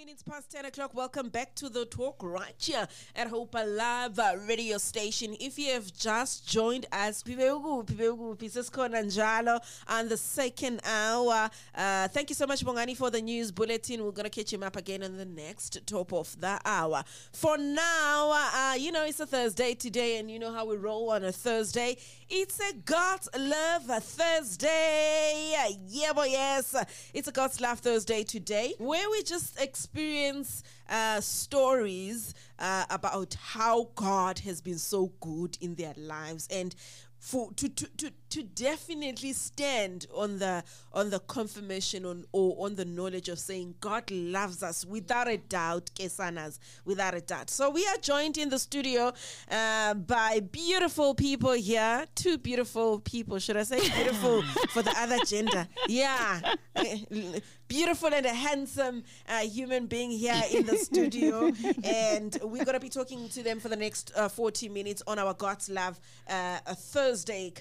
It is 15 minutes past 10 o'clock. Welcome back to the talk right here at Hope Alive radio station. If you have just joined us, on the second hour. Uh, thank you so much, Bongani, for the news bulletin. We're going to catch him up again on the next top of the hour. For now, uh, you know, it's a Thursday today, and you know how we roll on a Thursday. It's a God's Love Thursday. Yeah, boy, yes. It's a God's Love Thursday today, where we just experience uh, stories uh, about how God has been so good in their lives. And for to, to, to, to definitely stand on the on the confirmation on or on the knowledge of saying God loves us without a doubt, Kesanas, without a doubt. So we are joined in the studio uh, by beautiful people here, two beautiful people, should I say beautiful for the other gender? Yeah, beautiful and a handsome uh, human being here in the studio, and we're gonna be talking to them for the next uh, 40 minutes on our God's love uh, Thursday.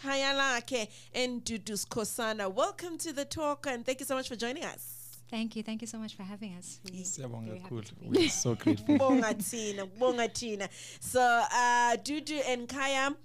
Khayalakhe and Dudu Skhosana, welcome to the talk, and thank you so much for joining us. Thank you. Thank you so much for having us. We're Siyabonga very happy kakhulu. to be We're so grateful. Bonga Tina, Bonga Tina. So, uh, Dudu and Kaya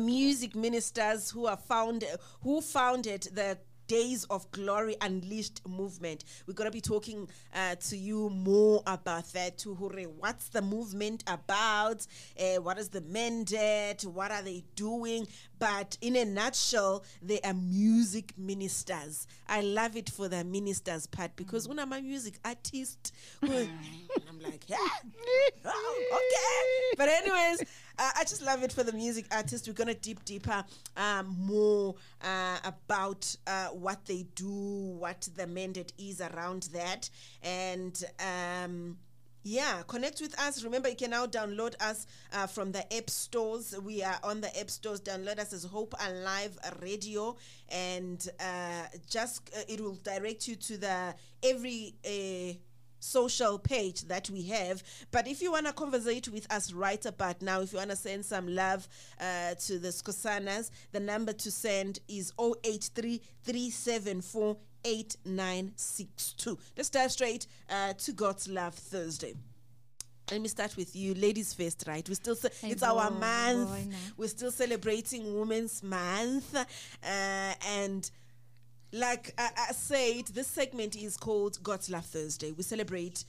music ministers who are found who founded the Days of Glory Unleashed movement. We're gonna be talking uh, to you more about that. To Hure, what's the movement about? Uh, what is the mandate? What are they doing? But in a nutshell, they are music ministers. I love it for the ministers part because when I'm a music artist, I'm like, yeah, oh, okay. But anyways, uh, I just love it for the music artist. We're gonna deep deeper um, more uh, about uh, what they do, what the mandate is around that, and. Um, yeah, connect with us. Remember, you can now download us uh, from the app stores. We are on the app stores. Download us as Hope Alive Radio, and uh, just uh, it will direct you to the every. Social page that we have but if you want to conversate with us right about now if you want to send some love uh, to the Skhosanas the number to send is 083 374 8962 let's dive straight uh, to god's love thursday let me start with you, ladies first, right? We still ce- it's our month. boy, nah. We're still celebrating Women's Month, uh, and like I, I said, this segment is called God's Love Thursday. We celebrate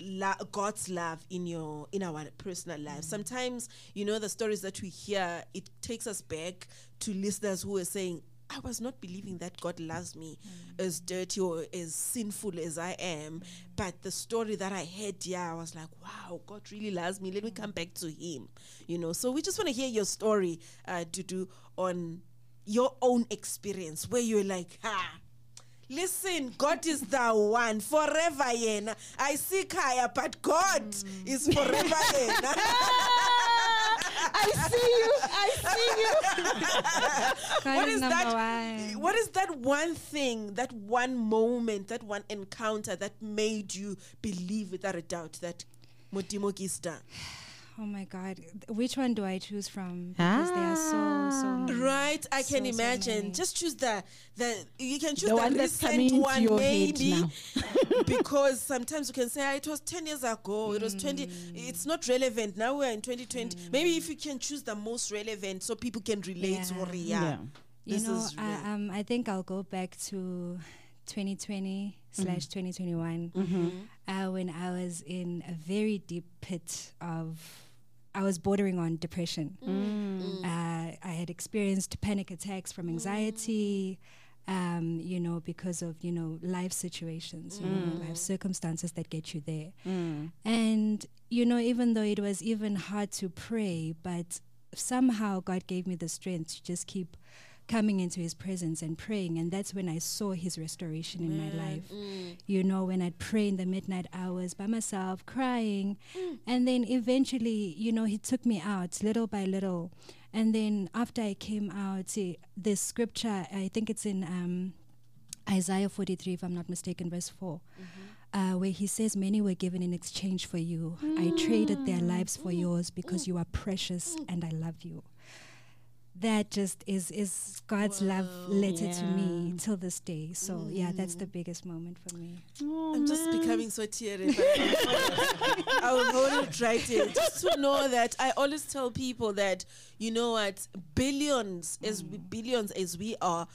la- God's love in your in our personal lives. Sometimes, you know, the stories that we hear, it takes us back to listeners who are saying. I was not believing that God loves me as dirty or as sinful as I am. But the story that I heard, yeah, I was like, wow, God really loves me. Let me come back to Him. You know, so we just want to hear your story, uh, to do on your own experience where you're like, ha. Listen, God is the one forever, yena. I see Kaya, but God is forever, yena. I see you. I see you. What is is number that? one. What is that one thing, that one moment, that one encounter that made you believe without a doubt that Modimo Gista? Oh my God. Which one do I choose from? Because there are so, so many. Right, I can So, so imagine. many. Just choose the the. You can choose The the, one that's recent coming one, your head maybe, now. because sometimes you can say "Ah, it was ten years ago. It was twenty. Mm. It's not relevant now. We're in twenty twenty. Maybe if you can choose the most relevant, so people can relate. Yeah. or yeah, Yeah. You this know. I, um, I think I'll go back to 2020 slash 2021 Mm-hmm. uh, when I was in a very deep pit of. I was bordering on depression. Mm. Uh, I had experienced panic attacks from anxiety, um, you know, because of you know life situations, you know, life circumstances that get you there. And you know, even though it was even hard to pray, but somehow God gave me the strength to just keep coming into his presence and praying and that's when I saw his restoration in my mm, life. Mm. You know, when I'd pray in the midnight hours by myself, crying, mm. and then eventually, you know, he took me out little by little. And then after I came out, eh, see, this scripture, I think it's in um, Isaiah 43, if I'm not mistaken, verse 4, mm-hmm. uh, where he says, Many were given in exchange for you. I traded their lives for yours because you are precious and I love you. That just is is God's love letter to me till this day. So yeah, that's mm. the biggest moment for me. Oh, I'm just becoming so teary. I will hold it right here. Just to know that I always tell people that you know what billions as we, mm. billions as we are,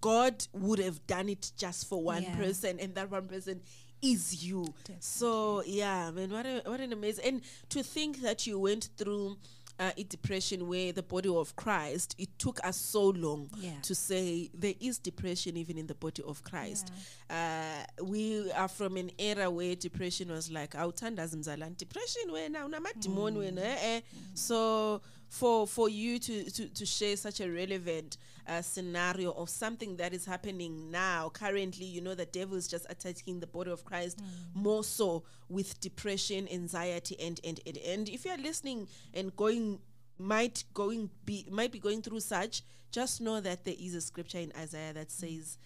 God would have done it just for one Yeah. person, and that one person is you. So yeah, man, what a, what an amazing and to think that you went through. Uh, depression where the body of Christ, it took us so long Yeah. to say there is depression even in the body of Christ. Uh, we are from an era where depression was like depression unamadimoni wena eh, eh. so for for you to, to to share such a relevant uh, scenario of something that is happening now. Currently you know the devil is just attacking the body of christ more so with depression anxiety and and and, and if you're listening and going might going be might be going through such just know that there is a scripture in isaiah that says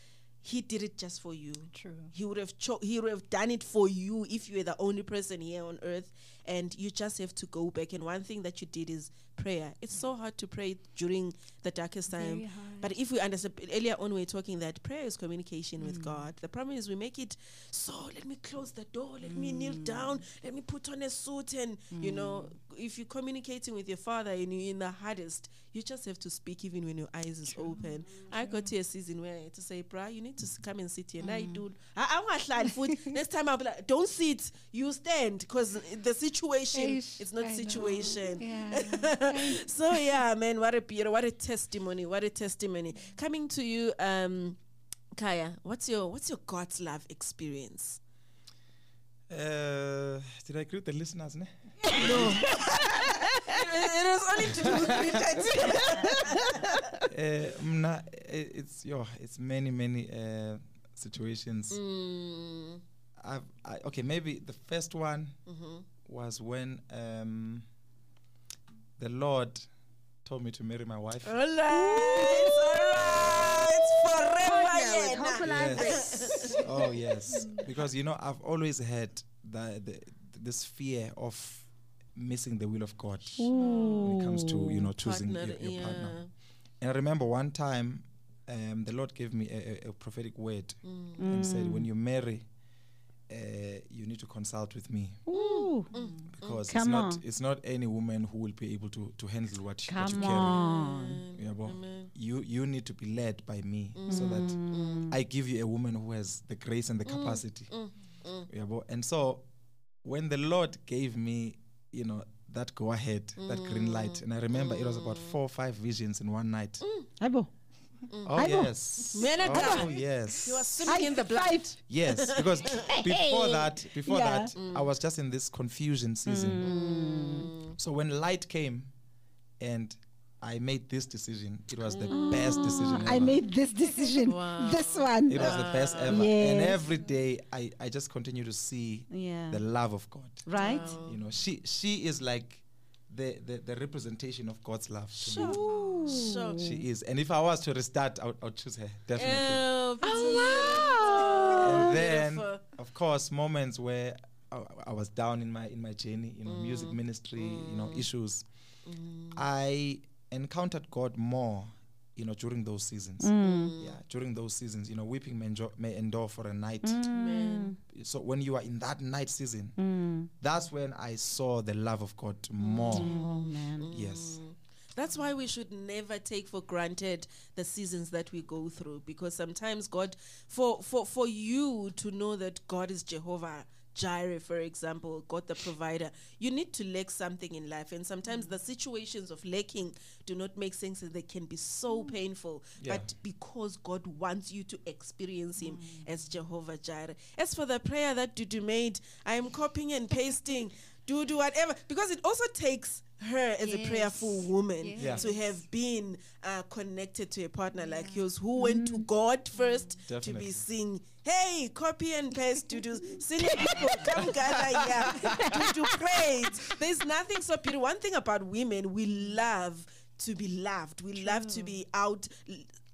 he did it just for you. True. he would have cho- he would have done it for you if you were the only person here on earth and you just have to go back. And one thing that you did is prayer. It's so hard to pray during the darkest time. but if we understand earlier on we are talking that prayer is communication Mm. with god. The problem is we make it so let me close the door. Let me kneel Mm. down. Let me put on a suit. And you know if you're communicating with your father and you're in the hardest you just have to speak even when your eyes is open. I got to a season where i had to say bruh you need to come and sit here. And i Mm. do I- ungahlali food. next time i'll be like don't sit. You stand because the situation Eish, it's not I know. situation Yeah. so yeah man what a beauty what a testimony what a testimony coming to you um kaya what's your what's your god's love experience Uh, did I greet the listeners? Ne? it was only to do with uh, mna, i- it's yo, it's many many uh, situations. mm, I've, I, okay, maybe the first one mhm. Was when um, the Lord told me to marry my wife. all right all right forever yena. yes. oh yes, because you know I've always had the, the this fear of missing the will of God when it comes to you know choosing Partner, your, your partner. And I remember one time, um, the Lord gave me a, a, a prophetic word Mm. and said, "When you marry, uh, you need to consult with me Ooh, because it's not on. it's not any woman who will be able to to handle what, you- what you carry. on. Yeah, bo. Amen. You you need to be led by me so that Mm. I give you a woman who has the grace and the capacity. mm, mm. Yeah, bo. and so when the Lord gave me, you know, that go ahead, that green light, and I remember it was about four or five visions in one night. Aibo. Oh Aibo. yes. Menaka. Oh yes. you are swimming in the blood Yes, because before that, before Yeah. that, mm. I was just in this confusion season. Mm. So when light came, and I made this decision, it was the best decision ever. I made this decision. This one. it was the best ever, and every day I, I just continue to see Yeah. the love of God. right? You know, she she is like the the, the representation of God's love. to me. sure She is, and if I was to restart, I would, I would choose her definitely. oh, oh wow. and then beautiful. of course moments where I, I was down in my in my journey you know mm. music ministry you know mm. issues mm. i encountered god more you know during those seasons. Mm. Yeah during those seasons you know weeping may, enjo- may endure for a night. Mm. Man. so when you are in that night season mm. that's when i saw the love of god more. Oh man. yes. That's why we should never take for granted the seasons that we go through because sometimes God for for for you to know that God is Jehovah Jireh, for example, God the provider, you need to lack something in life. And sometimes mm. the situations of lacking do not make sense and they can be so mm. painful. Yeah. But because God wants you to experience Him mm. as Jehovah Jireh. As for the prayer that Dudu made, I am copying and pasting. Dudu, whatever. Because it also takes her as a prayerful woman Yes. Yeah. to have been uh, connected to a partner like yours who went to God first to be seeing, hey, copy and paste to do senior people, come gather here to, to pray. There's nothing so beautiful. One thing about women, we love to be loved. We love to be out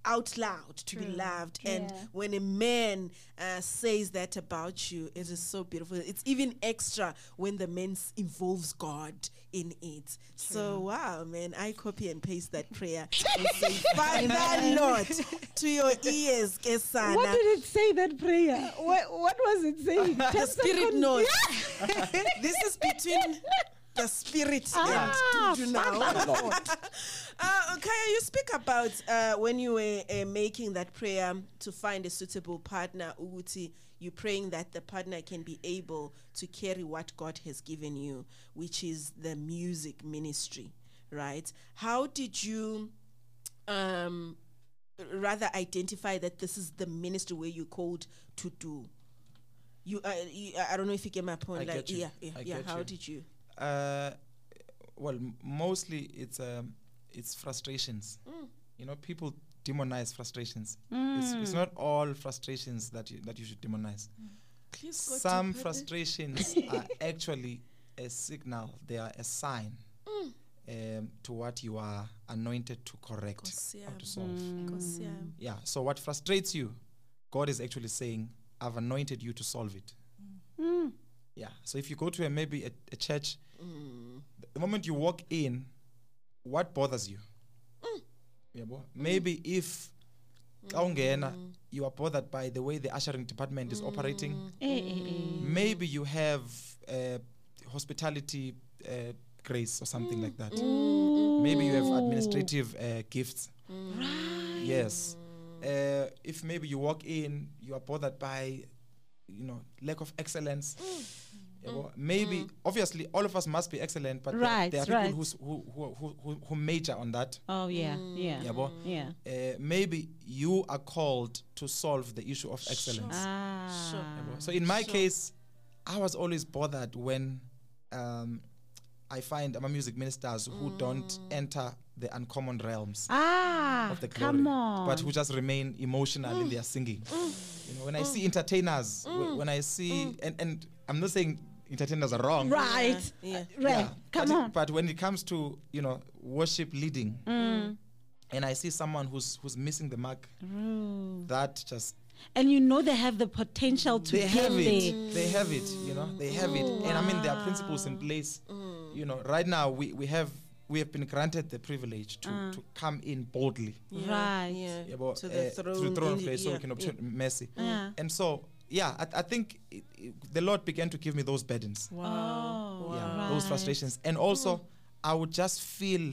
out loud to be loved. And when a man uh, says that about you it is so beautiful. It's even extra when the man involves god in it. So wow man. I copy and paste that prayer and say father lord to your ears kesana. What did it say that prayer? What, what was it saying? the spirit knows this is between the spirit Ah, and Dudu now. uh, Kaya, you speak about uh, when you were uh, making that prayer to find a suitable partner, Uguti, you praying that the partner can be able to carry what God has given you, which is the music ministry, right? How did you um, rather identify that this is the ministry where you called to do? You, uh, you, I don't know if you get my point. I like, get you. yeah, yeah, I yeah. get How you. did you? Uh, well, m- mostly it's um, it's frustrations. You know, people demonize frustrations. It's, it's not all frustrations that you that you should demonize. Please Some deeper there. frustrations are actually a signal. They are a sign um, to what you are anointed to correct Nkosi or to solve. Nkosi. Yeah. So what frustrates you, God is actually saying, "I've anointed you to solve it." Mm. Yeah. So if you go to a maybe a, a church, the moment you walk in, what bothers you? Yabo? Maybe if xa ungena, you are bothered by the way the ushering department is operating. Eh, eh, eh. Maybe you have uh, hospitality uh, grace or something like that. Mm. Maybe you have administrative uh, gifts. Yes. Uh, if maybe you walk in, you are bothered by, you know, lack of excellence. Yabo? Maybe, obviously, all of us must be excellent, but there- Right, there, are people right. who's, who, who, who, who, who major on that. Oh, yeah, yeah. Yabo? Yeah. Uh, maybe you are called to solve the issue of excellence. Ah. Yabo? So in my case, I was always bothered when um, I find ama music ministers who don't enter the uncommon realms Ah, of the glory, come on. but who just remain emotional in mm. their singing. Mm. You know, when I mm. see entertainers, wh- when I see, and, and I'm not saying entertainers are wrong, right. Yeah. Uh, right. yeah, Come but, it- on. but when it comes to you know worship leading, Mm. and I see someone who's who's missing the mark, that just And you know they have the potential to they get have there. it. They have it. You know, they have it. And I mean, there are principles in place. You know, right now we, we have we have been granted the privilege to, ah. to come in boldly. Right. Yeah. Yeah, but, to the uh, throne. to the throne of in- grace, so we can obtain mercy. Yeah. And so, yeah, I, I think it, it- the Lord began to give me those burdens, Oh, yeah, those frustrations, and also mm-hmm. I would just feel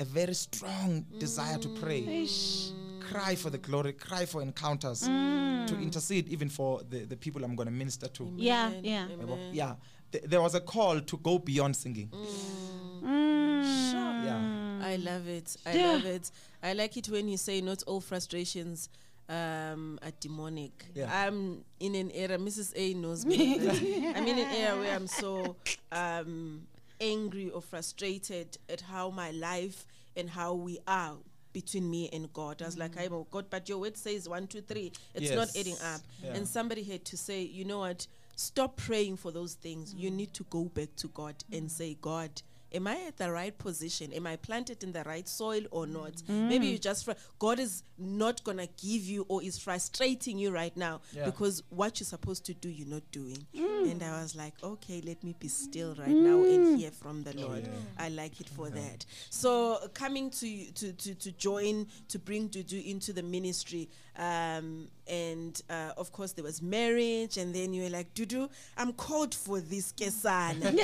a very strong desire to pray, mm. cry for the glory, cry for encounters, mm. to intercede even for the, the people I'm going to minister to. Yeah, Amen, yeah. amen. Yeah, th- there was a call to go beyond singing. Mm. Mm. Yeah. I love it. I Yeah. love it. I like it when you say not all frustrations um, are demonic. Yeah. I'm in an era, Mrs. A knows me. I'm in an era where I'm so um, angry or frustrated at how my life and how we are between me and God. I was like, I'm God, but your word says one, two, three. It's not adding up. Yeah. And somebody had to say, you know what? Stop praying for those things. You need to go back to God and say, God, am I at the right position? Am I planted in the right soil or not? Mm. Maybe you just, fr- God is not going to give you or is frustrating you right now Yeah. because what you're supposed to do, you're not doing. Mm. And I was like, okay, let me be still right now and mm. hear from the oh, Lord. I like it for that. So coming to, to, to, to join, to bring Dudu into the ministry, um, and uh, of course there was marriage, and then you were like, Dudu, I'm called for this kesana.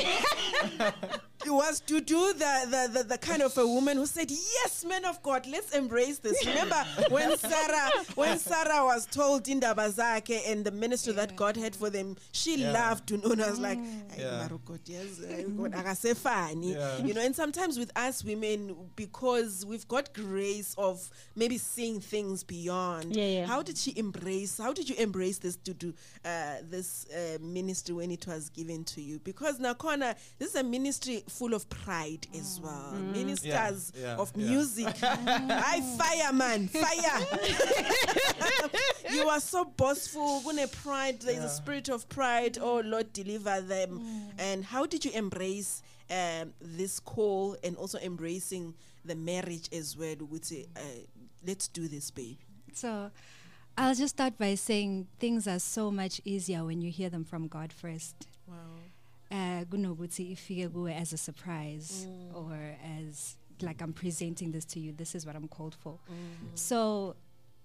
it was Dudu, the, the, the, the kind of a woman who said, yes, man of God, let's embrace this. Remember when Sarah, when Sarah was told in Dabazake and the ministry that God had for them, she Yeah. loved to know. And I was like, "Ay, Yeah. maro God, yes, ay, God, akasefani." Yeah. you know. And sometimes with us women, because we've got grace of maybe seeing things beyond. Yeah, yeah. How did she embrace? How did you embrace this to do uh, this uh, ministry when it was given to you? Because Nakona, this is a ministry full of pride as well. Ministers yeah, of yeah. music, I fire man, fire. you are so boastful. Gune pride. There is Yeah. a spirit of pride. Oh Lord, deliver them. And how did you embrace um, this call and also embracing the marriage as well? Would say, uh, let's do this, baby. So I'll just start by saying things are so much easier when you hear them from God first. Wow. Uh, kunokuthi ifike kuwe as a surprise mm. or as like I'm presenting this to you. This is what I'm called for. Mm-hmm. So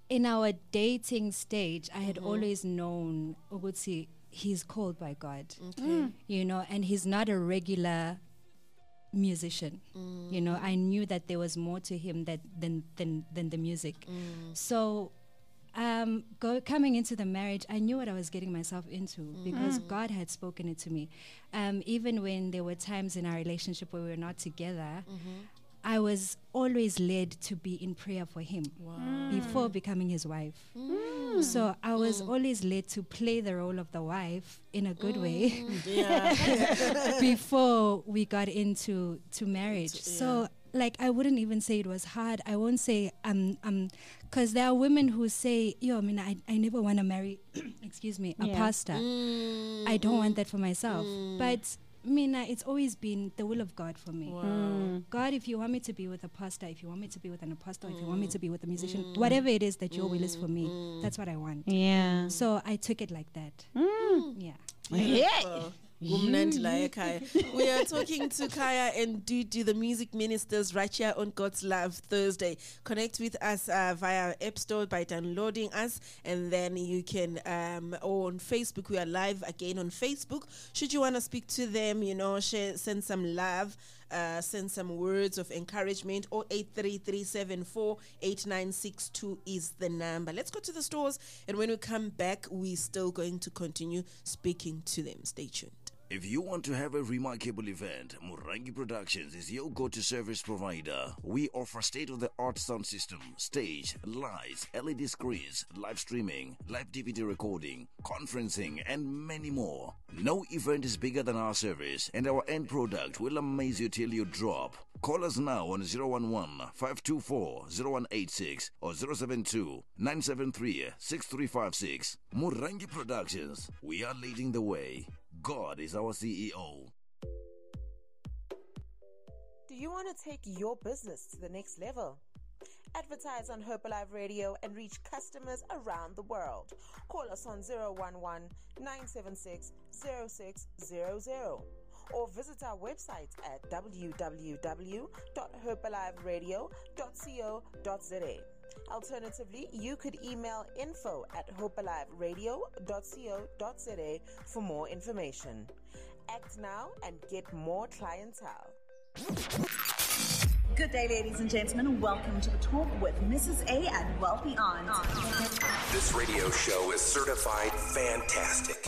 in our dating stage, I had mm-hmm. always known ukuthi he's called by God. Okay. You know, and he's not a regular musician. Mm. You know, I knew that there was more to him that than than than the music. Mm. So um, go, coming into the marriage, I knew what I was getting myself into mm. because God had spoken it to me. Um, even when there were times in our relationship where we were not together, mm-hmm. I was always led to be in prayer for him before becoming his wife. Mm. So I was mm. always led to play the role of the wife in a good way mm. Yeah. before we got into to marriage. Into- So like I wouldn't even say it was hard. I won't say um um because there are women who say, yo, I mean I, I never want to marry excuse me, a Yeah. pastor. I don't want that for myself. But Mina, it's always been the will of God for me. Mm. God, if you want me to be with a pastor, if you want me to be with an apostle, if you want me mm. to be with a musician, mm. whatever it is that your will is for me, that's what I want. Yeah. So I took it like that. Yeah. Beautiful. We are talking to Kaya and Dudu, the music ministers, right here on God's Love Thursday. Connect with us uh, via App Store by downloading us, and then you can um, or on Facebook. We are live again on Facebook. Should you want to speak to them, you know, share, send some love. Uh, send some words of encouragement or 833-74-8962 is the number let's go to the stores and when we come back we're still going to continue speaking to them stay tuned If you want to have a remarkable event, Murangi Productions is your go-to service provider. We offer state-of-the-art sound system, stage, lights, LED screens, live streaming, live DVD recording, conferencing, and many more. No event is bigger than our service, and our end product will amaze you till you drop. Call us now on 011-524-0186 or 072-973-6356. Murangi Productions. We are leading the way. God is our CEO. Do you want to take your business to the next level? Advertise on Hope Alive Radio and reach customers around the world. Call us on 011 976 0600 or visit our website at www.hopealiveradio.co.za. Alternatively, you could email info at hopealiveradio.co.za for more information. Act now and get more clientele. Good day, ladies and gentlemen. Welcome to the talk with Mrs. A and Wealthy Aunt. This radio show is certified fantastic.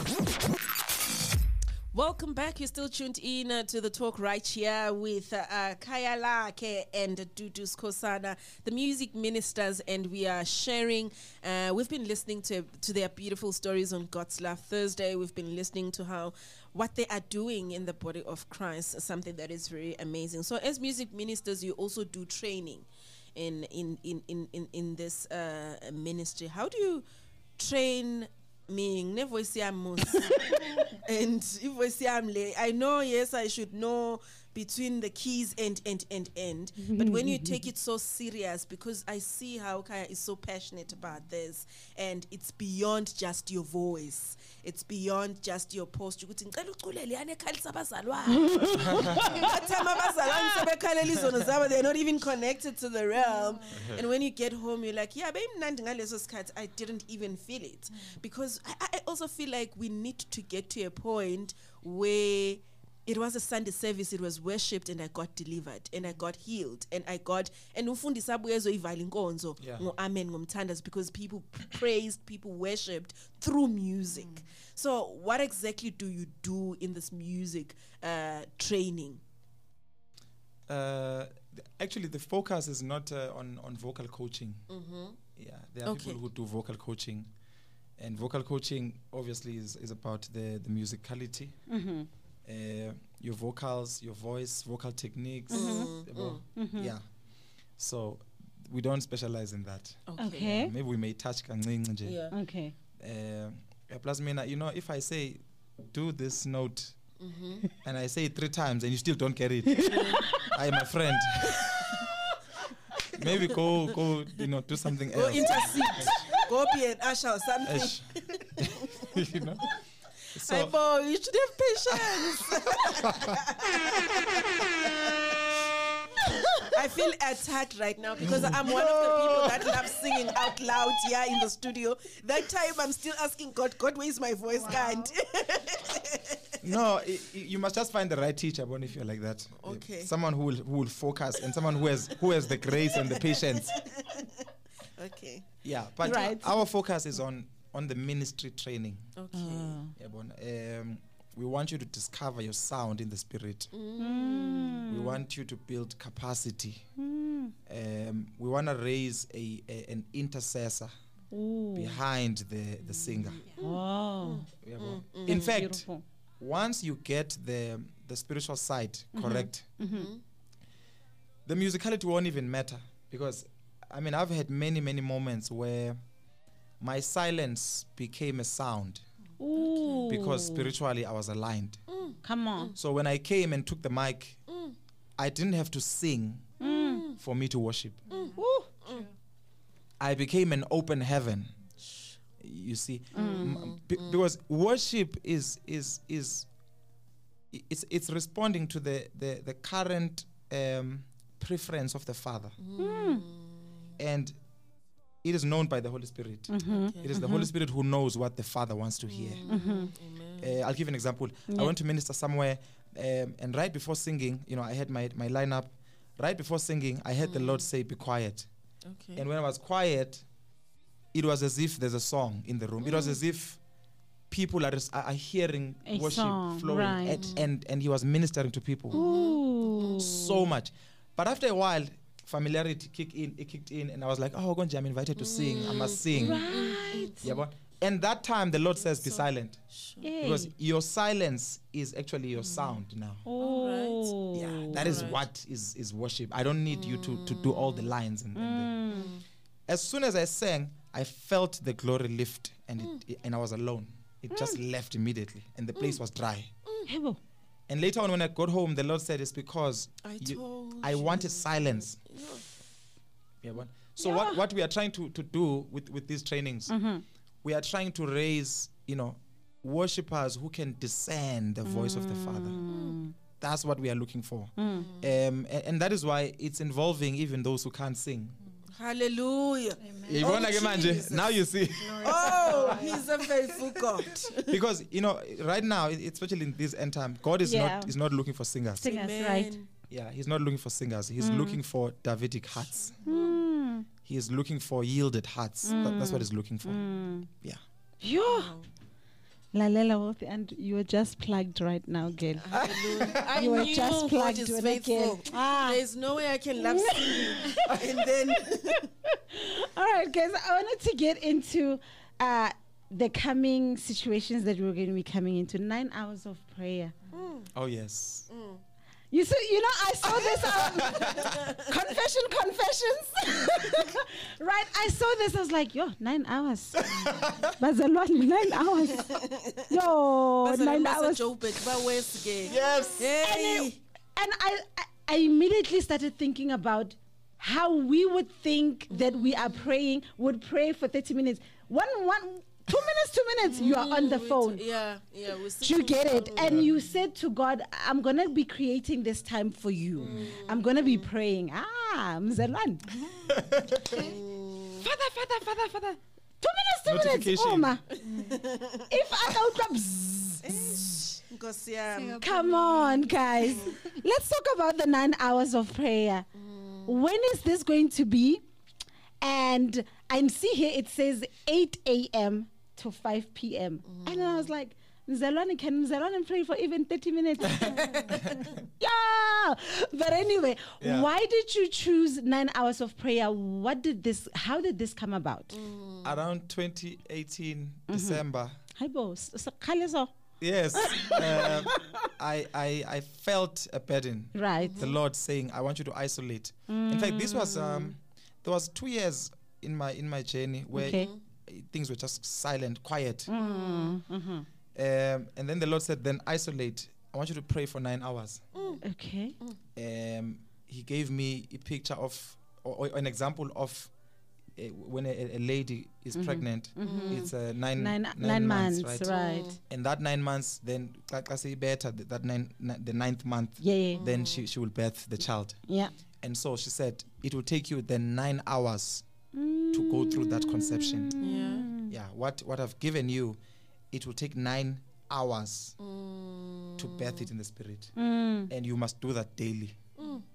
Welcome back. You're still tuned in uh, to the talk right here with uh, uh, Khayalakhe and Dudu Skhosana, the music ministers, and we are sharing. Uh, we've been listening to to their beautiful stories on God's Love Thursday. We've been listening to how what they are doing in the body of Christ, something that is very amazing. So, as music ministers, you also do training in in in in in, in this uh, ministry. How do you train? Me nginevoice yami musi and ivoice yami le i know yes i should know between the keys and and and and. But when you take it so serious because i see how kaya is so passionate about this and it's beyond just your voice. It's beyond just your post ukuthi ngicela ucule sebekhalela izono zabo. They're not even connected to the realm. And when you get home you're like yeah beyimnandi ngaleso sikhathi. I didn't even feel it. Because I, I also feel like we need to get to a point where it was a Sunday service, it was worshipped, and I got delivered, and I got healed, and I got and umfundisi abuye ezoyivala inkonzo Yeah. ngo-amen ngomthandazo because people praised, people worshipped through music. So, what exactly do you do in this music uh, training? Uh, th- actually, the focus is not uh, on on vocal coaching. Yeah, there are Okay. people who do vocal coaching, and vocal coaching obviously is, is about the the musicality, uh, your vocals, your voice, vocal techniques. yabo. Yeah, so we don't specialize in that. Okay. Maybe we may touch kancinci. Yeah. Okay. Uh, yeah, plus, mina, you know, if I say do this note. And I say it three times and you still don't get it. I, my friend. Maybe go, go, you know, do something Go else. intercede. Gopi and Asha or something. You know. So Aibo, you should have patience. I feel attacked right now because I'm one of the people that love singing out loud here in the studio. That time I'm still asking God, God, where's my voice? Can't. no, i- i- you must just find the right teacher, Bon, if you're like that. Okay. Someone who will who will focus and someone who has who has the grace and the patience. okay. Yeah, but Right. our focus is on on the ministry training. Okay. Yeah, Bon. Um, we want you to discover your sound in the spirit. Mm. We want you to build capacity. Um, we want to raise a, a an intercessor behind the the singer. Wow. Yeah, Bon. Mm. In fact, Beautiful. once you get the the spiritual side Mm-hmm. correct, the musicality won't even matter because I mean I've had many many moments where my silence became a sound Ooh. because spiritually I was aligned. Mm. Come on. Mm. So when I came and took the mic, Mm. I didn't have to sing mm. for me to worship. Ooh. I became an open heaven. You see, M- be- because worship is is is it's it's responding to the the the current um, preference of the Father, and it is known by the Holy Spirit. Mm-hmm. It is the mm-hmm. Holy Spirit who knows what the Father wants to hear. Mm-hmm. Uh, I'll give an example. I went to minister somewhere, um, and right before singing, you know, I had my my lineup. Right before singing, I heard the mm. Lord say, "Be quiet." Okay. And when I was quiet, it was as if there's a song in the room. It was mm. as if people are, are are hearing A worship song, flowing, right. and, and and he was ministering to people Ooh. so much. But after a while, familiarity kicked in. It kicked in, and I was like, "Oh, Gonja, I'm invited to sing. I must mm. sing." Right. Yeah, but and that time the Lord says, "Be silent," Yay. because your silence is actually your mm. sound now. Oh. Yeah, that is what is is worship. I don't need you to to do all the lines and, and the, mm. as soon as I sang, I felt the glory lift, and it, and I was alone. It just left immediately, and the place was dry. Hebo. And later on, when I got home, the Lord said, "It's because I you- told I wanted silence." Yeah, but so what what we are trying to to do with with these trainings, mm-hmm. we are trying to raise you know worshippers who can discern the voice of the Father. Mm. That's what we are looking for, mm. Mm. um, and, and that is why it's involving even those who can't sing. Hallelujah. Yibona ke manje, Now you see. Oh, he's a faithful God. because you know right now especially in this end time god is Yeah. not is not looking for singers Singers, right. Amen. yeah he's not looking for singers he's looking for davidic hearts Mm. he is looking for yielded hearts That- that's what he's looking for yeah Yo. Lalela Wolfie, and you were just plugged right now, girl. You were just plugged is with a faithful. kid. Ah. There's no way I can love singing. and then All right, guys, I wanted to get into uh, the coming situations that we're going to be coming into. Nine hours of prayer. oh yes You see, you know, I saw this um, confession, confessions. right, I saw this. I was like, yo, nine hours. Bazalwane, nine hours. Yo, nine hours. baseJoburg, baWestgate. yes And, Hey. it- and I, I, I immediately started thinking about how we would think that we are praying, would pray for 30 minutes. One, one, two minutes, two minutes, you are on the We- phone. Yeah, yeah. we Do you get it? And you said to God, I'm going to be creating this time for you. I'm going to be praying. Ah, Mzalwan. father, father, father, father. Two minutes, two minutes. Oh, Notification. Oh, ma. if I don't bzz, Nkosi yami. Come on, guys. Let's talk about the nine hours of prayer. When is this going to be? And I see here it says 8 a.m. to 5 p.m. And then I was like, Mzalwane, can Mzalwane pray for even 30 minutes? yeah. But anyway, Yeah. why did you choose nine hours of prayer? What did this, how did this come about? around 2018 december Hi, boss. So, Khalezo. yes um, I, I i felt a burden Right. the lord saying i want you to isolate in fact this was um there was two years in my in my journey where Okay. Things were just silent quiet Mm, mhm. um, and then the lord said then isolate i want you to pray for nine hours Okay. um, he gave me a picture of or, or an example of uh, when a, a lady is pregnant, it's uh, nine, Nine, nine, nine months, right? right? And that nine months, then xa- xa seyibetha, th- that nine, ni- the ninth month, Yeah, yeah. then she, she will birth the child. Yeah. And so she said it will take you then nine hours to go through that conception. Yeah. Yeah, what what I've given you, it will take nine hours to birth it in the spirit, Mm. and you must do that daily.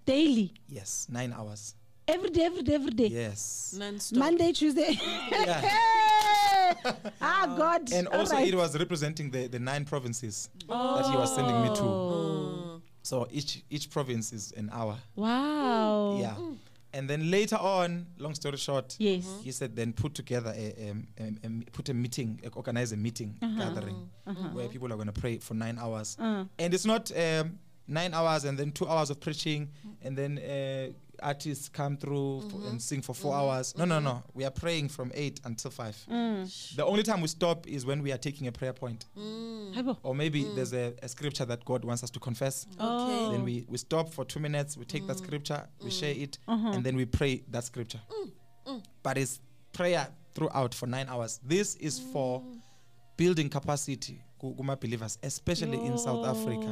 Daily. Yes, nine hours. Every day, every day, every day. Yes. Non-stop. Monday, Tuesday. ah, God. And All also, right. it was representing the, the nine provinces that he was sending me to. Oh. So each each province is an hour. Wow. Yeah. And then later on, long story short, Yes. he said then put together a, um, um, um, put a meeting, organize a meeting gathering where people are going to pray for nine hours. And it's not um, nine hours and then two hours of preaching and then uh, artists come through for, mm-hmm. and sing for 4 mm-hmm. hours. No, no, no. Mm-hmm. We are praying from eight until five. Mm. The only time we stop is when we are taking a prayer point. Mm. Haibo. Or maybe mm. there's a, a scripture that God wants us to confess. Okay. Oh. Then we, we stop for two minutes, we take that scripture, we share it, Uh-huh. and then we pray that scripture. But it's prayer throughout for nine hours. This is for building capacity ku- kuma believers, especially in South Africa.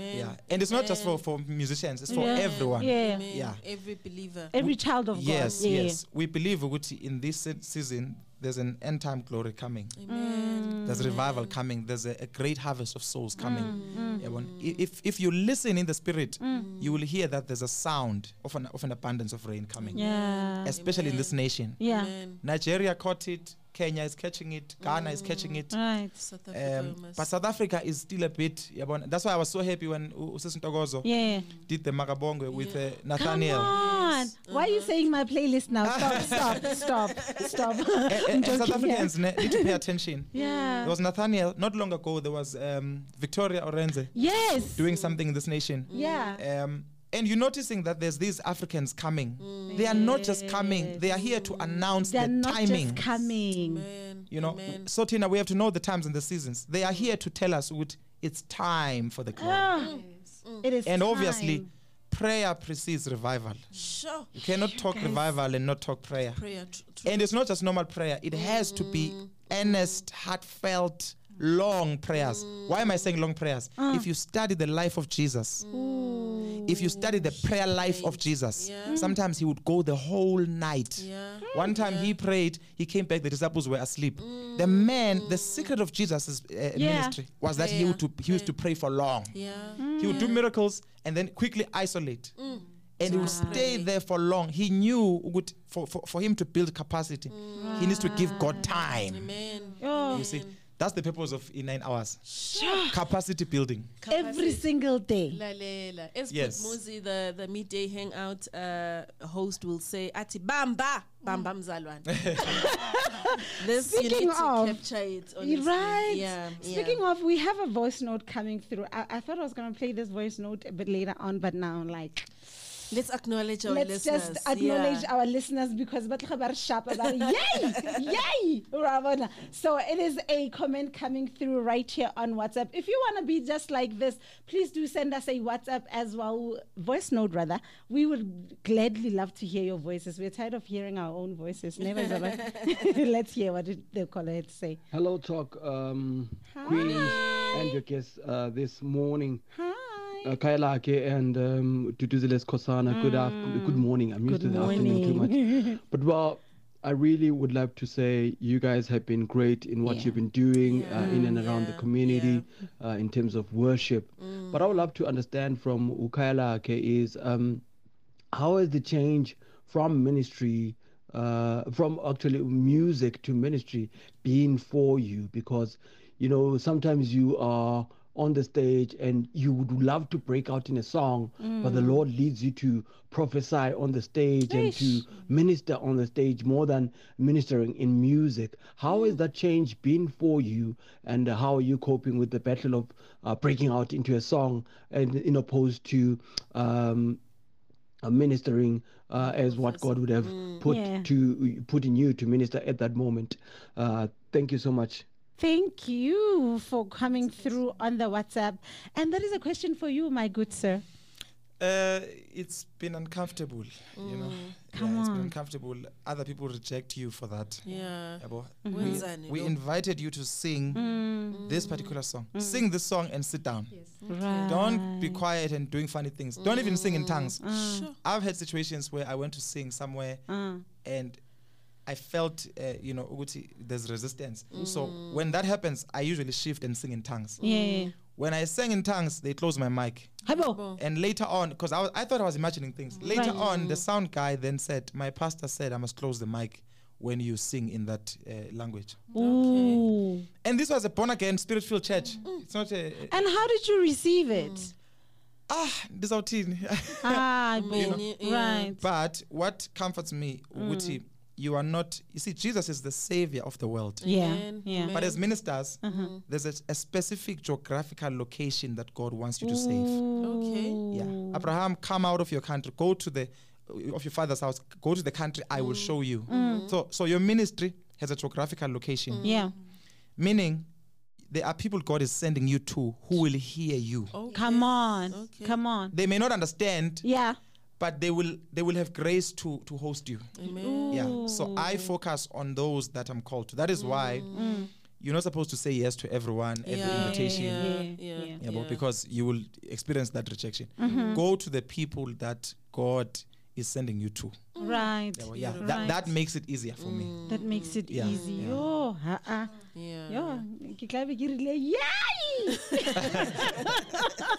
Amen. Yeah, and it's not just for, for musicians; it's for Yeah. everyone. Yeah. Amen. Yeah. Every believer. Every child of Yes, God. Yeah. yes. We believe ukuthi in this season there's an end time glory coming. Amen. Mm. There's revival coming. There's a, a great harvest of souls mm. coming. Mm, Yabona? I- If if you listen in the spirit, mm. you will hear that there's a sound of an of an abundance of rain coming. Yeah. Especially in this nation. Yeah. Amen. Nigeria caught it, Kenya is catching it, Ghana is catching it. Right. South Africa Um, but South Africa is still a bit. yabona? That's why I was so happy when U- Usisi Ntokozo Yeah. did the Magabongwe with uh, Come Nathaniel. on. Why are you saying my playlist now? Stop, stop, stop, stop. And- I'm and, and South. Africans ne- need to pay attention. Yeah. There was Nathaniel. Not long ago, there was um, Victoria Orenze Yes. doing something in this nation. Yeah. Um, and you're noticing that there's these Africans coming. They are not just coming; they are here to announce They're the not timing. just coming. Amen. You know, Amen. so Tina, we have to know the times and the seasons. They are here to tell us what it's time for the glory. Ah, mm. Mm. it is and obviously, prayer precedes revival. Sure. You cannot talk revival and not talk prayer. Prayer. tr- tr- And it's not just normal prayer, it has to be mm. earnest, heartfelt, long prayers. Why am I saying long prayers? Ah. If you study the life of Jesus, if you study the prayer life of Jesus, Yeah. Mm-hmm. sometimes he would go the whole night. Yeah. Mm-hmm. One time he prayed, he came back, the disciples were asleep. Mm. The man, the secret of Jesus' uh, Yeah. ministry was that he, would to, he used to pray for long. Yeah. He would do mm. miracles and then quickly isolate. Mm. And he would stay there for long. He knew ukuthi for, for, for him to build capacity, he needs to give God time. Amen. Oh, You see, that's the purpose of in nine hours. Sure. Capacity building. every single day. Lalela. As Yes. Muzi, the, the midday hangout uh, host will say, Ati Bamba, Bamba Mzalwan. this you Speaking need to of- capture it. Honestly. Right. Yeah. Speaking yeah. of, we have a voice note coming through. I, I thought I was going to play this voice note a bit later on, but now, like, let's acknowledge our listeners. let's just acknowledge yeah. our listeners because batlha ba re shapa ba re, yay! Yay! Ra so it is a comment coming through right here on whatsapp. If you want to be just like this please do send us a whatsapp as well voice note rather. We would gladly love to hear your voices. We're tired of hearing our own voices. Never is ever. let's hear what the caller had to say. Hello, Talk um, Queen and your guests uh, this morning. hi Uh, Khayalakhe and um, Duduzile Skhosana, good, afternoon, good morning. I'm used Good to the afternoon too much. But well, I really would love to say you guys have been great in what Yeah. you've been doing uh, in and around the yeah, community uh, in terms of worship. But I would love to understand from uKhayalakhe is um, how has the change from ministry uh, from actually music to ministry been for you because you know sometimes you are on the stage and you would love to break out in a song but the lord leads you to prophesy on the stage and to minister on the stage more than ministering in music how has that change been for you and how are you coping with the battle of uh, breaking out into a song and in opposed to um, uh, ministering uh, as what God would have put Yeah. to put in you to minister at that moment. Uh, thank you so much. Thank you for coming through on the WhatsApp. And that is a question for you, my good sir. Uh, it's been uncomfortable, you know. Come yeah, it's been uncomfortable. Other people reject you for that. Yeah. Yabo. Mm-hmm. We, we invited you to sing Mm. this particular song. Sing this song and sit down. Yes. Right. Don't be quiet and doing funny things. Don't even sing in tongues. Sure. I've had situations where I went to sing somewhere Mm. and I felt, uh, you know, ukuthi there's resistance. So when that happens, I usually shift and sing in tongues. Yeah. When I sang in tongues, they closed my mic. Habo. And later on, because I, was- I thought I was imagining things. Later Right. on, the sound guy then said, My pastor said I must close the mic when you sing in that uh, language. Ooh. And this was a born again, spirit filled church. It's not a. a- And how did you receive it? ah, this out teen. ah, know. Yeah. right. But what comforts me, ukuthi, you are not, you see, Jesus is the savior of the world. Yeah. Amen. Yeah. But as ministers, Uh-huh. Mm-hmm. there's a, a specific geographical location that God wants you to save. Okay. Yeah. Abraham, come out of your country, go to the of your father's house, go to the country I will mm. show you. Mm-hmm. So so your ministry has a geographical location. Mm. Yeah. Meaning there are people God is sending you to who will hear you. Okay. Come on. Okay. Come on. They may not understand, Yeah. But they will they will have grace to to host you. Amen. Yeah. So I focus on those that I'm called to. That is why you're not supposed to say yes to everyone, every Yeah, invitation. Yeah. Yeah, Yeah. yeah. Yeah, but because you will experience that rejection. Mm-hmm. Go to the people that God is sending you to. Mm. Right. Yeah, well, yeah, Right. that, that makes it easier for me. Mm. That makes it Yeah, easy. yeah. Yo, uh-uh. Yeah. Yo, ke tla be ke rile, yay!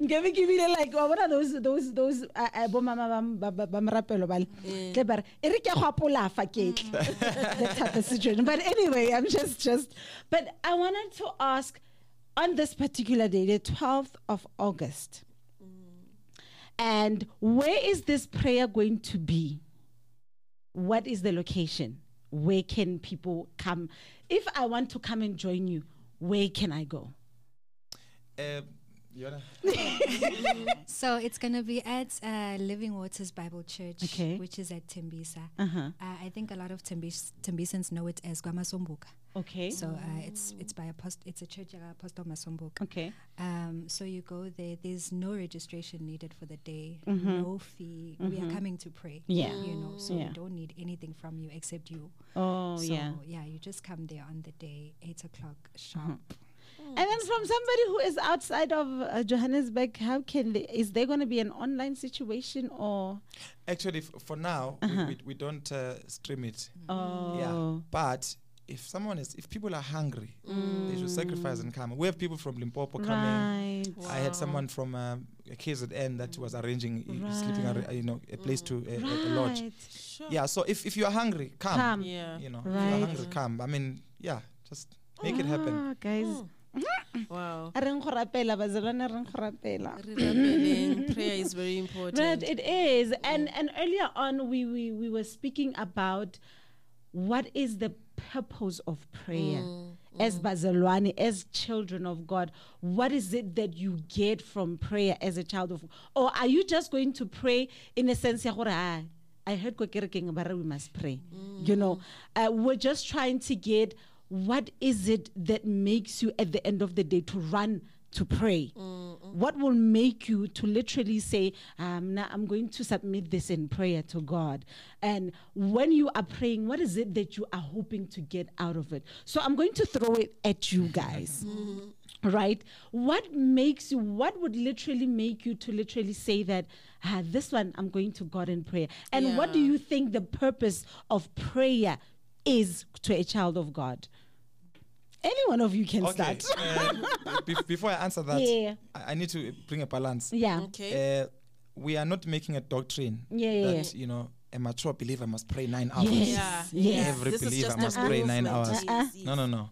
Nke be like wa bona those those those bo mama ba- ba ba- ba morapelo bale tle bare e re ke gopola fa ke mm. tle that type of situation but anyway i'm just just but i wanted to ask on this particular day the 12th of august and where is this prayer going to be? What is the location? Where can people come? If i want to come and join you where can i go? Yona? So it's going to be at uh, Living Waters Bible Church, Okay. which is at Tembisa. uh-huh Uh, I think a lot of Tembis- Tembisans know it as Kwamasombuka. okay So uh, it's it's by Apost- it's a church of Apostle Masombuka. okay Um, so you go there. There's no registration needed for the day, Mm-hmm. no fee. We are coming to pray. Yeah. you know. So Yeah. we don't need anything from you except you. oh so yeah yeah, you just come there on the day, eight o'clock sharp. Mm-hmm. And then from somebody who is outside of uh, Johannesburg, how can they, is there going to be an online situation or? Actually, f- for now, we, we, we don't uh, stream it. Oh, Yeah. But if someone is, if people are hungry, they should sacrifice and come. We have people from Limpopo coming. right. I had someone from um, KZN that was arranging uh, sleeping, arra- uh, you know, a place to uh, a, a lodge. Right. Sure. Yeah. So if, if you are hungry, come. Come. Yeah. You know, Right. if you are hungry, come. I mean, yeah, just make it happen. Ah, guys. Wow. A reng go rapela, bazalwane, a reng go rapela. Prayer is very important. Right, it is. And and earlier on we, we we were speaking about what is the purpose of prayer as Bazalwane, as children of God. What is it that you get from prayer as a child of or are you just going to pray in a sense ya gore, "Ah, I heard ko kerekeng ba re we must pray. You know, uh, we're just trying to get what is it that makes you at the end of the day to run to pray? What will make you to literally say, um, now I'm going to submit this in prayer to God? And when you are praying, what is it that you are hoping to get out of it? So I'm going to throw it at you guys. Right? What makes you, what would literally make you to literally say that, ah, this one I'm going to God in prayer? And what do you think the purpose of prayer is to a child of God? Any one of you can Okay. start. uh, be- before I answer that, Yeah. I, I need to bring a balance. Yeah. Okay. Uh, we are not making a doctrine Yeah, yeah, that you know a mature believer must pray nine hours. Yes. Yeah. Yes. Every This is believer just a must pray nine hours. Yes, yes. No, no, no.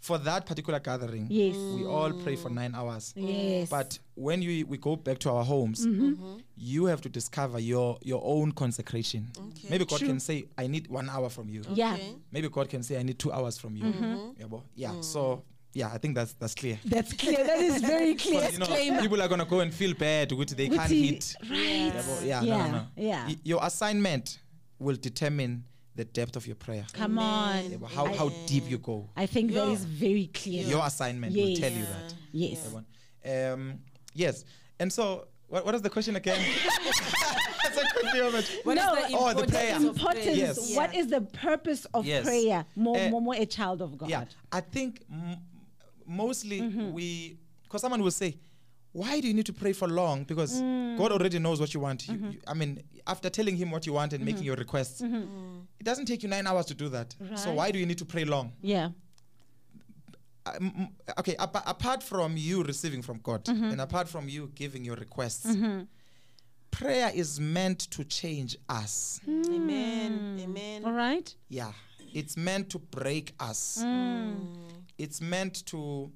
For that particular gathering, Yes. we all pray for nine hours. Yes. But when you we go back to our homes, Mm-hmm. you have to discover your your own consecration. Okay. Maybe God can say, "I need one hour from you." Yeah. Okay. Maybe God can say, "I need two hours from you." Mm-hmm. Yeah, bo- yeah. So yeah, I think that's that's clear. That's clear. That is very clear. You know, people are gonna go and feel bad which they Which can't he- hit. Right. Yeah, bo- yeah, Yeah, no, no, no. yeah. Y- your assignment will determine the depth of your prayer. Come on. Yeah, bo- how how deep you go. I think that Yeah. is very clear. Your assignment will tell you that. Yes. Yabona? Um, yes, and so what, what is the question again? That's a fulfillment. What is No. the Oh, the importance prayer. of Importance. prayer? Yes. What is the purpose of Yes. prayer? More, Eh, more, more a child of God. Yeah, I think m- mostly Mm-hmm. we, because someone will say, why do you need to pray for long? Because Mm. God already knows what you want. Mm-hmm. you- I mean, after telling Him what you want and making your requests, it doesn't take you nine hours to do that. So Mm-hmm. Why do you need to pray long? Yeah. Uh, m- m- okay, apa- apart from you receiving from God Mm-hmm. and apart from you giving your requests, prayer is meant to change us. Amen. Amen. All right. Yeah, it's meant to break us. Mm. It's meant to,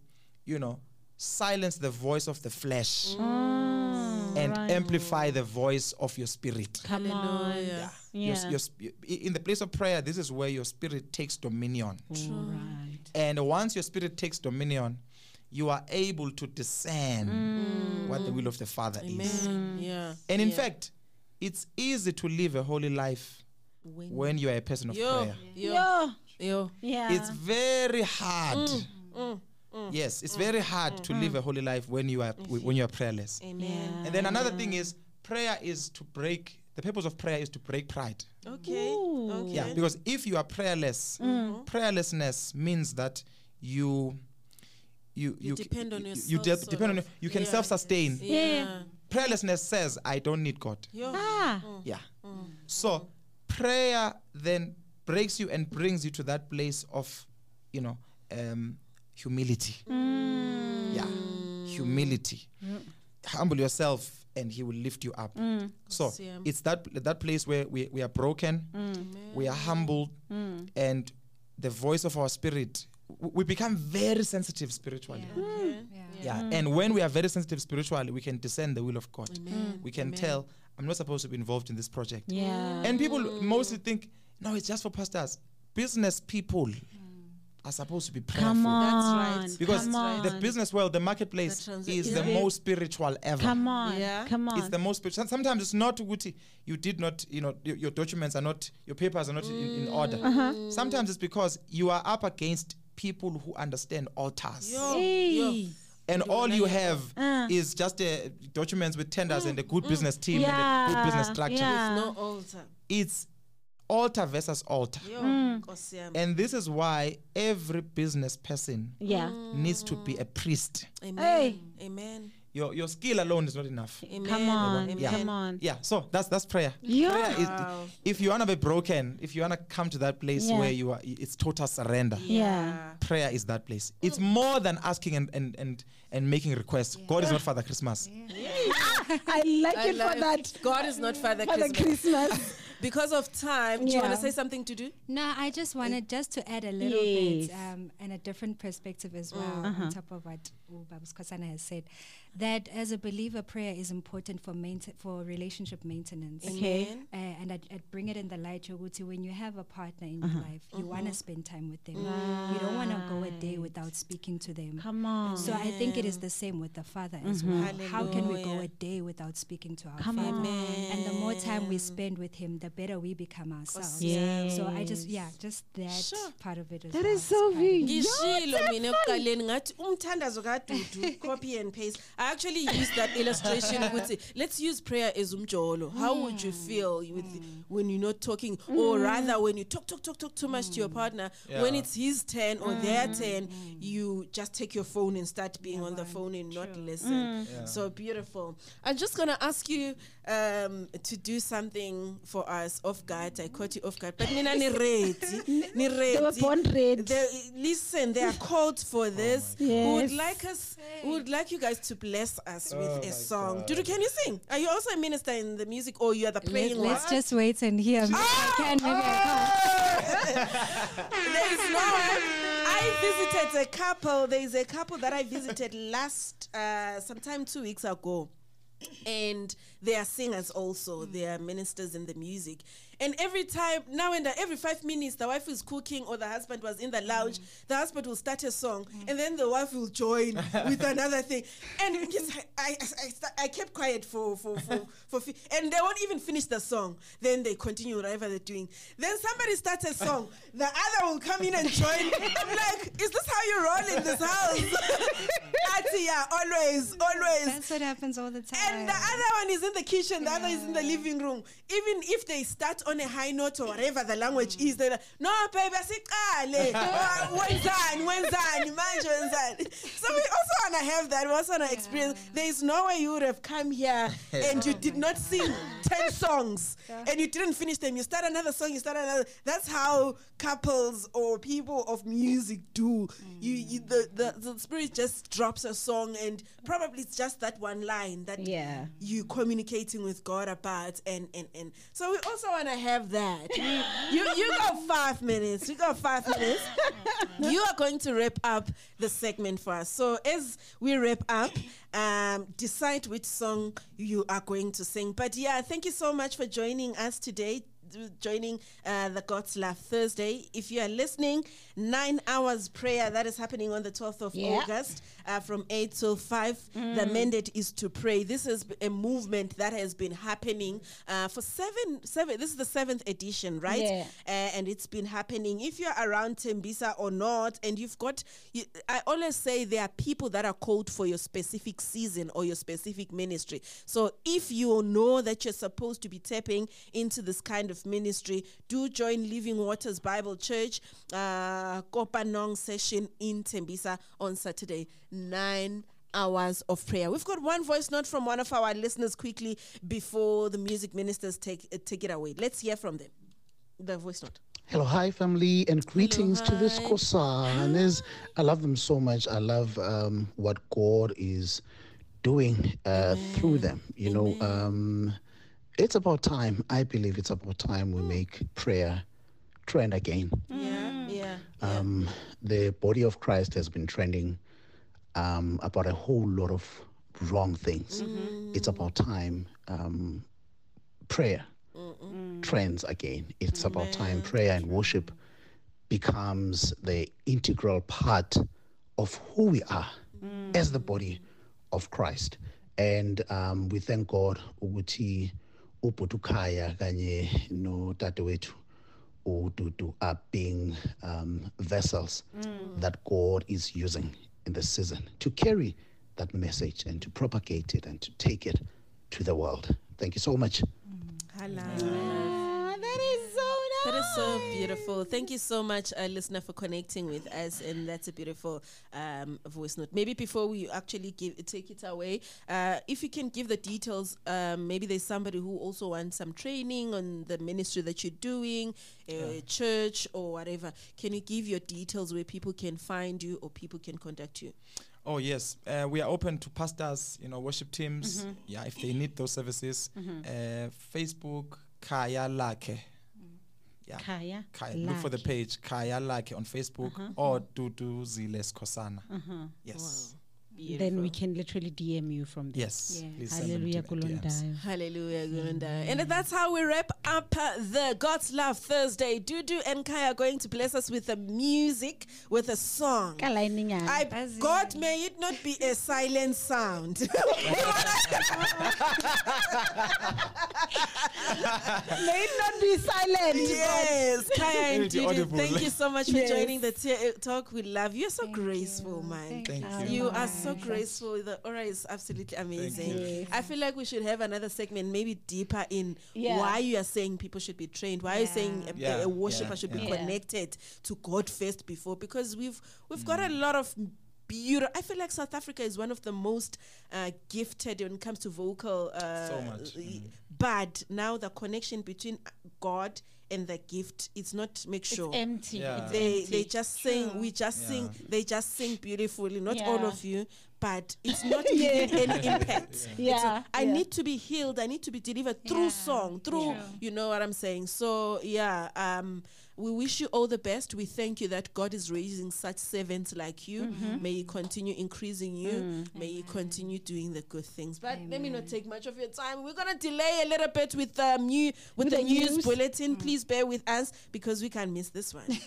you know, silence the voice of the flesh mm. Mm. and right. amplify the voice of your spirit. Come on. Hallelujah. Your s- Yeah. your sp- in the place of prayer, this is where your spirit takes dominion. All right. And once your spirit takes dominion, you are able to discern mm. what the will of the Father is. Amen. Yeah. And in Yeah. fact, it's easy to live a holy life when you are a person of Yo, prayer. yo, Yeah. yo. Yeah. It's very hard. Mm, Mm. Yes, it's mm. very hard mm. to live a holy life when you are when you are prayerless. Amen. And then another thing is prayer is to break the purpose of prayer is to break pride. Okay. Ooh. Okay. Yeah, because if you are prayerless, mm-hmm. prayerlessness means that you you You you depend on you, yourself, you de- sort depend on of. you can Yeah. self-sustain. Yeah. Prayerlessness says I don't need God. Yo. Ah. Yeah. So prayer then breaks you and brings you to that place of, you know, um, humility. Yeah. Humility. Humble yourself and he will lift you up. So Siyam. it's that that place where we, we are broken, we are humbled, and the voice of our spirit we become very sensitive spiritually. Yeah. And when we are very sensitive spiritually, we can discern the will of God. Mm. We can tell, I'm not supposed to be involved in this project. Yeah. And people mostly think, no, it's just for pastors. Business people are supposed to be prayerful. Come on. right. Because Come the business world, the marketplace, The transi- is is the it- most spiritual ever. Come on. Yeah. Come on. It's the most spiritual. Sometimes it's not Guti. You did not, you know, your, your documents are not, your papers are not in, in order. Uh-huh. Sometimes it's because you are up against people who understand altars. Yo. Hey. Yo. And all you have Uh. is just uh, documents with tenders and a good business team and a good business structure. Yeah. No altar. It's altar versus altar. Yo. Mm. And this is why every business person Yeah. needs to be a priest. Amen. Hey. Amen. Your, your skill alone is not enough. Amen. Come on. Amen. Yeah. Come on. Yeah, so that's that's prayer. Yeah. Prayer is- Wow. if you wanna be broken, if you wanna come to that place Yeah. where you are, it's total surrender. Yeah. Prayer is that place. It's more than asking and and and, and making requests. God is not Father Christmas. I like I it love for that. God is not Father For the Christmas. Christmas. because of time, do you want to say something to do? No, I just wanted just to add a little Yes. bit um, and a different perspective as well Uh-huh. on top of what Babs Skhosana has said. That as a believer, prayer is important for mainten- for relationship maintenance. Okay. Uh, and I'd, I'd bring it in the light, Yoguti, when you have a partner in Uh-huh. your life, you want to spend time with them. You don't want to go a day without speaking to them. Come on. So I think it is the same with the father as well. How can we go a day without speaking to our Come father? on. And the more time we spend with him, the better we become ourselves. Yes. So I just yeah, just that Sure. part of it as That well. is so quite big. ngishilo mina ekuqaleni ngathi umthandazo kadudu copy and paste i actually used that illustration ukuthi let's use prayer as umjolo. How would you hmm. feel with hmm. when you're not talking? Or hmm. rather when you talk talk talk talk too much to your partner when it's his turn or their turn you just take your phone and start being on the phone and not listen. So beautiful. I'm just gonna ask you um, to do something for us off guard i caught you off guard but nina ni ready ni ready They were born ready. they, listen, they are called for this. We would like us, we would like you guys to bless us Oh with a song. God. Dudu, can you sing? Are you also a minister in the music, or you are the Let, Let's just wait and hear. Maybe I can, maybe I can't. there is no one. I visited a couple. There is a couple that I visited last, uh, sometime two weeks ago. And they are singers also. Mm. They are ministers in the music. And every time, now and then, every five minutes, the wife is cooking or the husband was in the lounge, mm. the husband will start a song mm. and then the wife will join with another thing. And I, I, I, I kept quiet for, for, for, for, fi- and they won't even finish the song. Then they continue whatever they're doing. Then somebody starts a song, the other will come in and join. I'm like, is this how you roll in this house? Ati, yeah, always, always. That's what happens all the time. And the other one is in the kitchen, the other is in the living room. Even if they start on a high note or whatever the language is, they're like, no, baby, asiqale. Oh, Wenzani, wenzani, manje that. So we also want to have that. We also want to experience. There is no way you would have come here and you did not sing 10 songs and you didn't finish them. You start another song, you start another. That's how couples or people of music do. You, mm. you the, the, the spirit just drops a song and probably it's just that one line that Yeah. you communicating with God about and and and so we also want to have that. you you got five minutes. You got five minutes. you are going to wrap up the segment for us. So as we wrap up, um, decide which song you are going to sing. But yeah, thank you so much for joining us today. Joining uh, the God's Love Thursday. If you are listening, nine hours prayer that is happening on the 12th of Yeah. August uh, from 8 till 5. The mandate is to pray. This is a movement that has been happening uh, for seven, seven. This is the seventh edition, right? Yeah. Uh, and it's been happening. If you're around Tembisa or not, and you've got, you, I always say there are people that are called for your specific season or your specific ministry. So if you know that you're supposed to be tapping into this kind of ministry, do join Living Waters Bible Church, uh, Kopanong session in Tembisa on Saturday, 9 hours of prayer. We've got one voice note from one of our listeners quickly before the music ministers take, uh, take it away. Let's hear from them. The voice note. Hello, hi family, and greetings to the Skhosanas. I love them so much. I love um, what God is doing uh, through them. You know, um, it's about time. I believe it's about time we make prayer trend again. Yeah, yeah. Um, the body of Christ has been trending um, about a whole lot of wrong things. It's about time um, prayer trends again. It's about time prayer and worship becomes the integral part of who we are as the body of Christ. And um, we thank God ukuthi ubhutukaya kanye no wetu ududu are being um, vessels that God is using in the season to carry that message and to propagate it and to take it to the world. Thank you so much. Hello. Is so beautiful. Thank you so much, uh, listener, for connecting with us, and that's a beautiful um, voice note. Maybe before we actually give take it away, uh, if you can give the details, um, maybe there's somebody who also wants some training on the ministry that you're doing, a church or whatever. Can you give your details where people can find you or people can contact you? Oh yes, uh, we are open to pastors, you know, worship teams. Yeah, if they need those services, uh, Facebook Khayalakhe. Yeah, Kaya Kaya. Look for the page Khayalakhe on Facebook uh-huh. or Duduzile Skhosana. Uh-huh. Yes, Then we can literally DM you from there. yes. Yeah. Please send them Hallelujah, to. Kulondayo. Hallelujah, Gurunda. And that's how we wrap up the God's Love Thursday. Dudu and Kai are going to bless us with the music, with a song. Ka line nyana. I, Buzzy. God, may it not be a silent sound. May it not be silent. yes, Kaya and Dudu, audible. thank you so much for Yes. joining the t- talk. We love you. You're so graceful, man. Thank so you. You are so graceful. The aura is absolutely amazing. I feel like we should have another segment, maybe deeper in Yeah. why you are saying people should be trained. Why are you saying a, Yeah, a worshiper yeah, should be yeah. connected to God first before? Because we've we've got a lot of beautiful. I feel like South Africa is one of the most uh, gifted when it comes to vocal. Uh, So much, mm. But now the connection between God and the gift it's not make It's sure empty. Yeah. It's they empty. they just sing we just sing they just sing beautifully not all of you but it's not leaving any impact It's Yeah, i yeah. need to be healed i need to be delivered through Yeah, song through true. you know what i'm saying so yeah um we wish you all the best. We thank you that God is raising such servants like you. Mm-hmm. May He continue increasing you. Mm. May He continue doing the good things. But let me not take much of your time. We're gonna delay a little bit with the new with, the, the news, news. bulletin. Please bear with us because we can miss this one.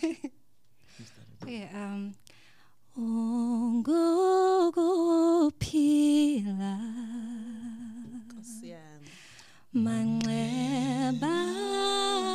Yeah, um Ungokuphila yeah. manxeba akho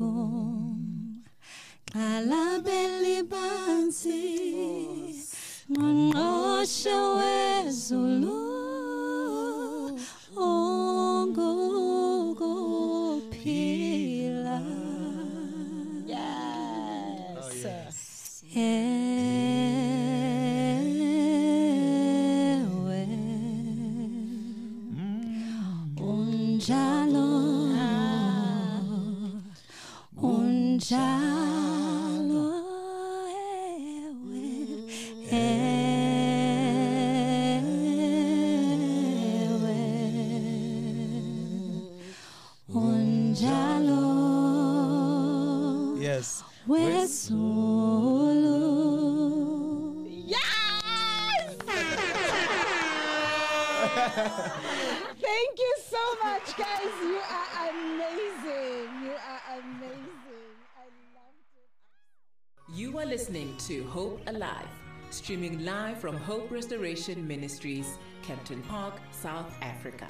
过。to Hope Alive, streaming live from Hope Restoration Ministries, Kempton Park, South Africa.